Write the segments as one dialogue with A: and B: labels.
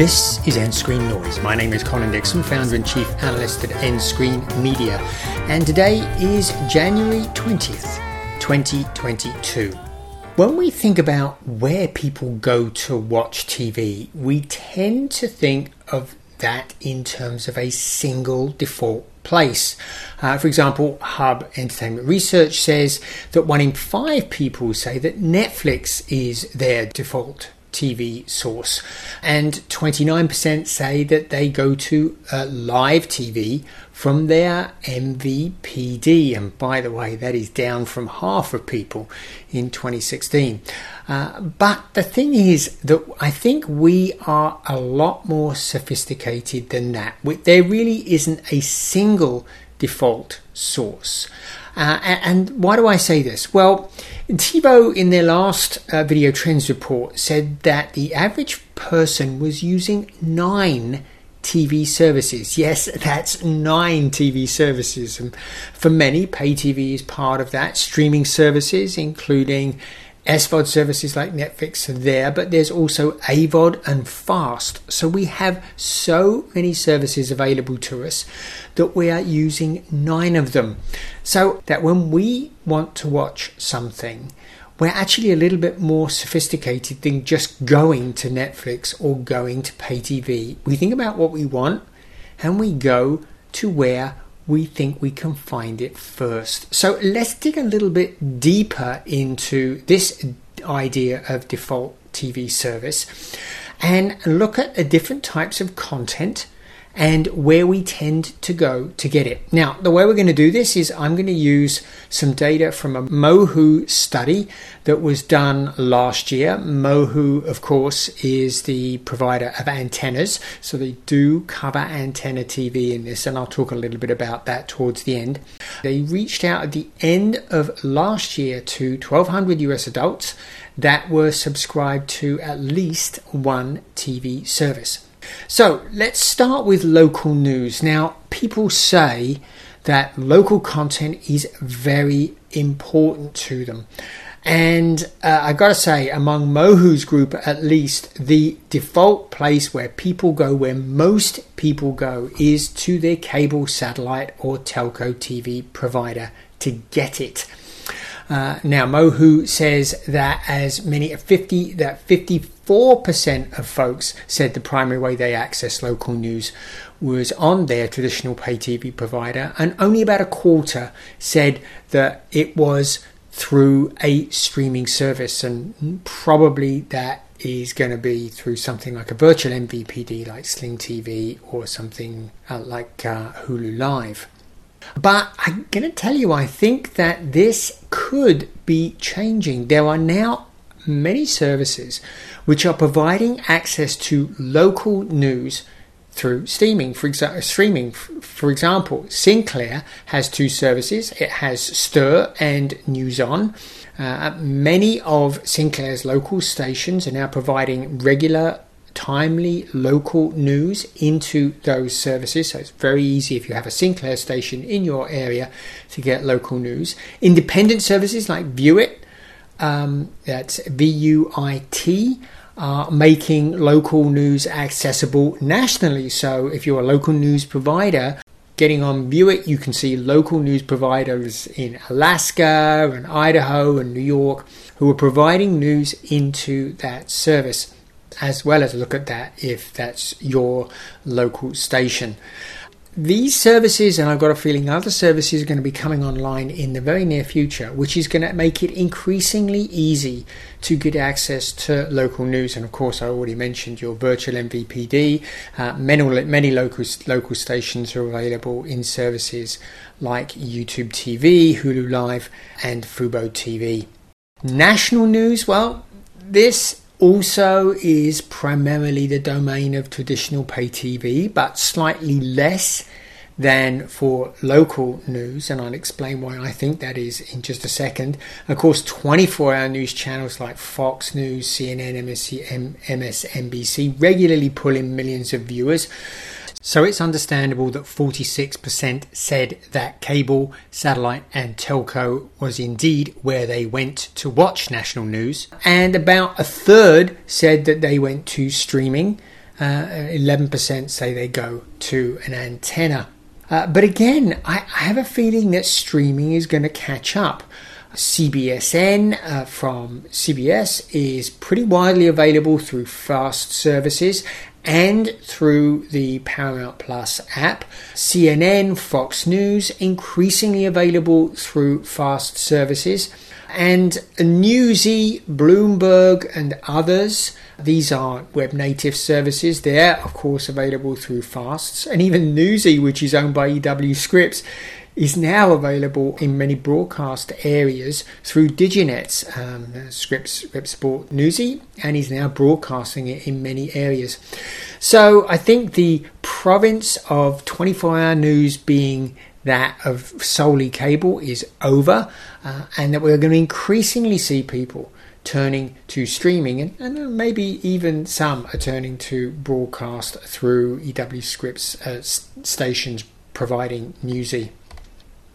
A: This is nScreenNoise. My name is Colin Dixon, founder and chief analyst at Endscreen Media, and today is January 20th, 2022. When we think about where people go to watch TV, we tend to think of that in terms of a single default place. Uh, for example, Hub Entertainment Research says that one in five people say that Netflix is their default TV source, and 29% say that they go to uh, live TV from their MVPD. And by the way, that is down from half of people in 2016. Uh, but the thing is that I think we are a lot more sophisticated than that. There really isn't a single default source. Uh, and why do I say this? Well, TiVo, in their last uh, video trends report, said that the average person was using nine TV services. Yes, that's nine TV services. And for many, pay TV is part of that. Streaming services, including SVOD services like Netflix are there, but there's also AVOD and FAST. So we have so many services available to us that we are using nine of them. So that when we want to watch something, we're actually a little bit more sophisticated than just going to Netflix or going to pay TV. We think about what we want and we go to where we think we can find it first. So let's dig a little bit deeper into this idea of default TV service and look at the different types of content and where we tend to go to get it. Now, the way we're going to do this is I'm going to use some data from a Mohu study that was done last year. Mohu, of course, is the provider of antennas, so they do cover antenna TV in this, and I'll talk a little bit about that towards the end. They reached out at the end of last year to 1,200 US adults that were subscribed to at least one TV service. So let's start with local news. Now, people say that local content is very important to them. And uh, I gotta say, among Mohu's group at least, the default place where people go, where most people go, is to their cable, satellite, or telco TV provider to get it. Uh, now, Mohu says that as many as 50 that 54% of folks said the primary way they access local news was on their traditional pay TV provider, and only about a quarter said that it was through a streaming service, and probably that is going to be through something like a virtual MVPD like Sling TV or something uh, like uh, Hulu Live. But I'm going to tell you, I think that this could be changing. There are now many services which are providing access to local news through streaming. For example, streaming. For example, Sinclair has two services. It has STIRR and NewsON. Uh, many of Sinclair's local stations are now providing regular timely local news into those services. So it's very easy if you have a Sinclair station in your area to get local news. Independent services like Vuit, um, that's V U I T, are making local news accessible nationally. So if you're a local news provider, getting on Vuit, you can see local news providers in Alaska and Idaho and New York who are providing news into that service as well as look at that if that's your local station. These services, and I've got a feeling other services are going to be coming online in the very near future, which is going to make it increasingly easy to get access to local news. And of course, I already mentioned your virtual MVPD. Uh, many, many local, local stations are available in services like YouTube TV, Hulu Live, and Fubo TV. National news, well, this also is primarily the domain of traditional pay TV, but slightly less than for local news, and I'll explain why I think that is in just a second. Of course, 24 hour news channels like Fox News, CNN, MSNBC regularly pull in millions of viewers. So it's understandable that 46% said that cable, satellite, and telco was indeed where they went to watch national news, and about a third said that they went to streaming. Uh, 11% say they go to an antenna. Uh, but again, I, I, have a feeling that streaming is going to catch up. CBSN uh, from CBS is pretty widely available through FAST services and through the Paramount Plus app. CNN, Fox News, increasingly available through FAST services. And Newsy, Bloomberg, and others. These are web native services. They're, of course, available through FASTs. And even Newsy, which is owned by EW Scripps, is now available in many broadcast areas through Diginet's um, Scripps, Scripps Sport Newsy, and is now broadcasting it in many areas. So I think the province of 24 hour news being that of solely cable is over, uh, and that we're going to increasingly see people turning to streaming, and, and, maybe even some are turning to broadcast through EW Scripps uh, stations providing Newsy.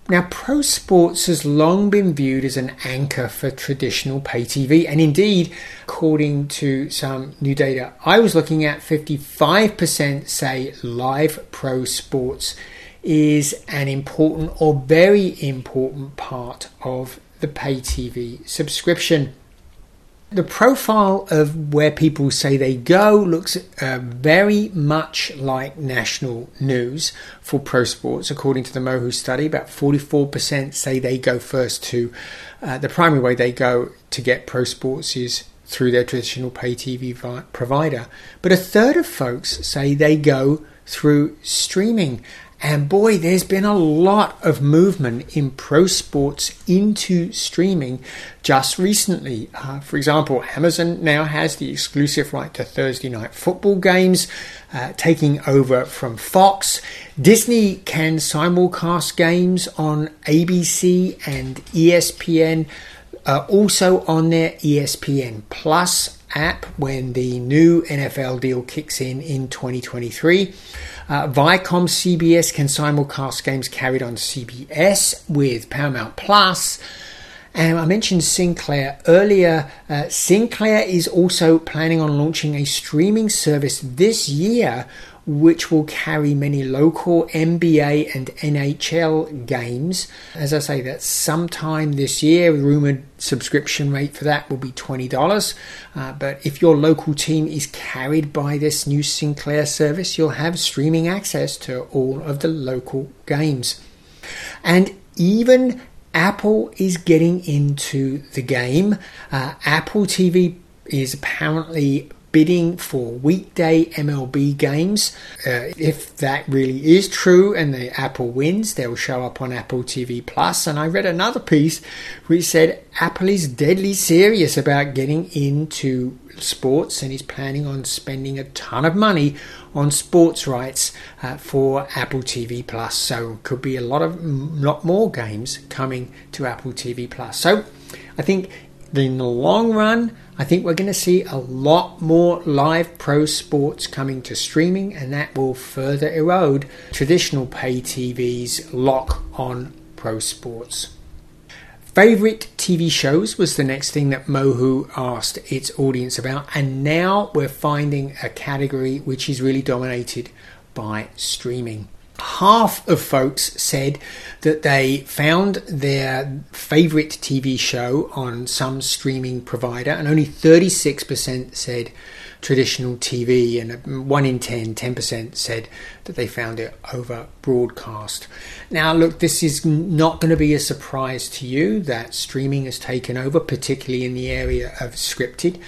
A: Now, pro sports has long been viewed as an anchor for traditional pay TV, and indeed, according to some new data I was looking at, 55% say live pro sports is an important or very important part of the pay TV subscription. The profile of where people say they go looks uh, very much like national news for pro sports. According to the Mohu study, about 44% say they go first to uh, the primary way they go to get pro sports is through their traditional pay TV vi- provider. But a third of folks say they go through streaming. And boy, there's been a lot of movement in pro sports into streaming just recently. Uh, for example, Amazon now has the exclusive right to Thursday night football games, uh, taking over from Fox. Disney can simulcast games on ABC and ESPN, uh, also on their ESPN Plus app when the new NFL deal kicks in in 2023. Uh, Viacom CBS can simulcast games carried on CBS with Paramount Plus. And I mentioned Sinclair earlier. Uh, Sinclair is also planning on launching a streaming service this year which will carry many local NBA and NHL games. As I say, that's sometime this year. Rumored subscription rate for that will be $20. Uh, but if your local team is carried by this new Sinclair service, you'll have streaming access to all of the local games. And even Apple is getting into the game. Uh, Apple TV is apparently bidding for weekday MLB games. Uh, if that really is true and the Apple wins, they'll show up on Apple TV Plus. And I read another piece which said Apple is deadly serious about getting into sports and is planning on spending a ton of money on sports rights uh, for Apple TV Plus. So could be a lot of lot more games coming to Apple TV Plus. So I think in the long run, I think we're going to see a lot more live pro sports coming to streaming, and that will further erode traditional pay TV's lock on pro sports. Favorite TV shows was the next thing that Mohu asked its audience about, and now we're finding a category which is really dominated by streaming half of folks said that they found their favorite TV show on some streaming provider, and only 36% said traditional TV, and 1 in 10, 10% said that they found it over broadcast. Now, look, this is not going to be a surprise to you that streaming has taken over, particularly in the area of scripted.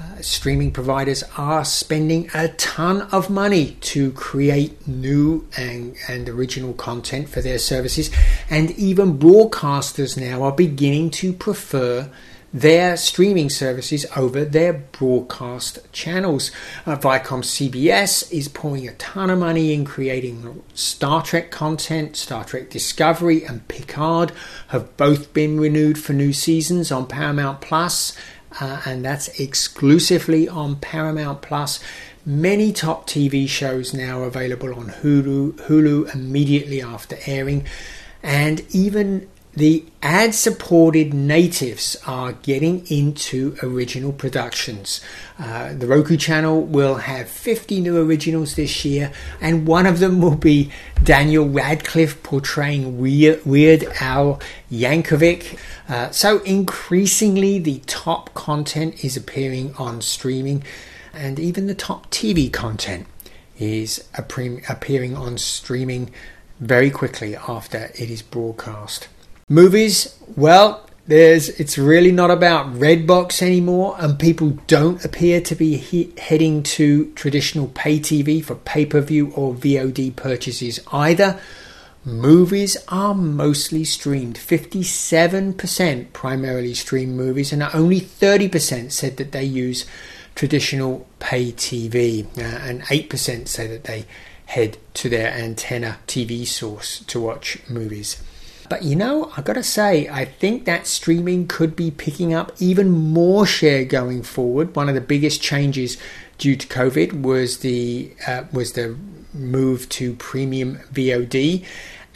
A: Uh, streaming providers are spending a ton of money to create new and, and original content for their services, and even broadcasters now are beginning to prefer their streaming services over their broadcast channels. Uh, Viacom CBS is pouring a ton of money in creating Star Trek content. Star Trek Discovery and Picard have both been renewed for new seasons on Paramount Plus uh, and that's exclusively on Paramount Plus. Many top TV shows now available on Hulu, Hulu immediately after airing, and even the ad supported natives are getting into original productions. Uh, the Roku channel will have 50 new originals this year, and one of them will be Daniel Radcliffe portraying Weird, Weird Al Yankovic. Uh, so, increasingly, the top content is appearing on streaming, and even the top TV content is appearing on streaming very quickly after it is broadcast. Movies, well, there's it's really not about Redbox anymore, and people don't appear to be he- heading to traditional pay TV for pay per view or VOD purchases either. Movies are mostly streamed. 57% primarily stream movies, and only 30% said that they use traditional pay TV, uh, and 8% say that they head to their antenna TV source to watch movies. But you know, I've gotta say, I think that streaming could be picking up even more share going forward. One of the biggest changes due to COVID was the uh, was the move to premium VOD,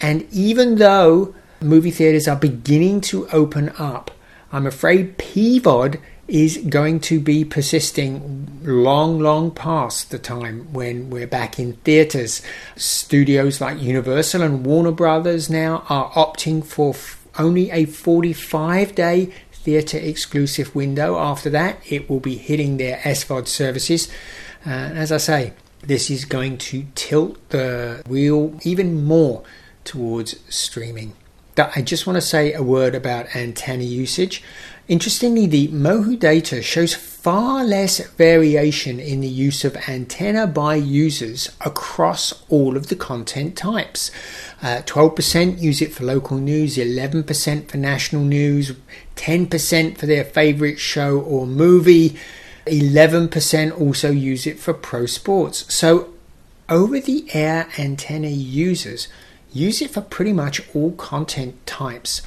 A: and even though movie theaters are beginning to open up, I'm afraid PVOD is going to be persisting long, long past the time when we're back in theatres. Studios like Universal and Warner Brothers now are opting for only a 45 day theatre exclusive window. After that, it will be hitting their SVOD services. Uh, as I say, this is going to tilt the wheel even more towards streaming. I just want to say a word about antenna usage. Interestingly, the Mohu data shows far less variation in the use of antenna by users across all of the content types. Uh, 12% use it for local news, 11% for national news, 10% for their favorite show or movie, 11% also use it for pro sports. So, over the air antenna users use it for pretty much all content types.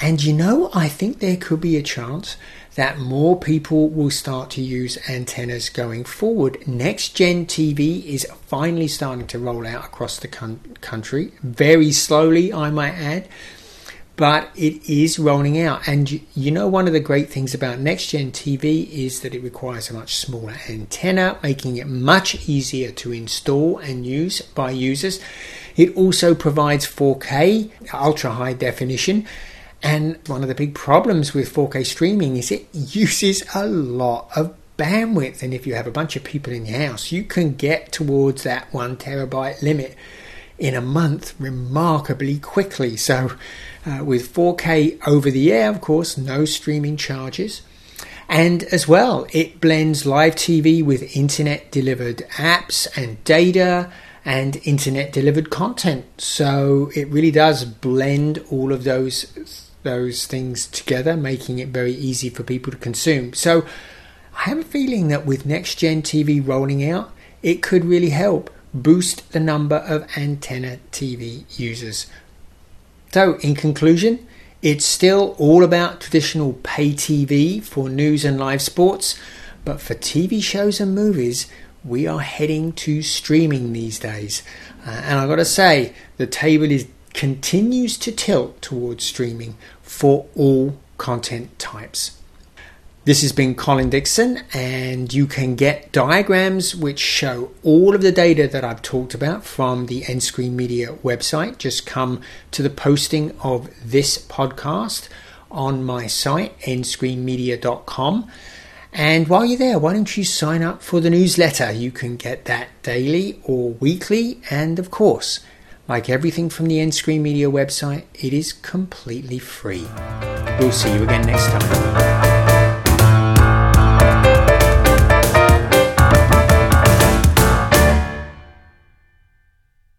A: And you know, I think there could be a chance that more people will start to use antennas going forward. Next gen TV is finally starting to roll out across the country, very slowly, I might add, but it is rolling out. And you know, one of the great things about next gen TV is that it requires a much smaller antenna, making it much easier to install and use by users. It also provides 4K, ultra high definition and one of the big problems with 4K streaming is it uses a lot of bandwidth. And if you have a bunch of people in your house, you can get towards that one terabyte limit in a month remarkably quickly. So, uh, with 4K over the air, of course, no streaming charges. And as well, it blends live TV with internet delivered apps and data and internet delivered content. So, it really does blend all of those those things together, making it very easy for people to consume. So I have a feeling that with next gen TV rolling out, it could really help boost the number of antenna TV users. So, in conclusion, it's still all about traditional pay TV for news and live sports, but for TV shows and movies, we are heading to streaming these days. Uh, and I've got to say, the table is continues to tilt towards streaming for all content types. This has been Colin Dixon, and you can get diagrams which show all of the data that I've talked about from the nScreenMedia website. Just come to the posting of this podcast on my site, nscreenmedia.com. And while you're there, why don't you sign up for the newsletter? You can get that daily or weekly, and of course, like everything from the nScreenMedia website, it is completely free. We'll see you again next time.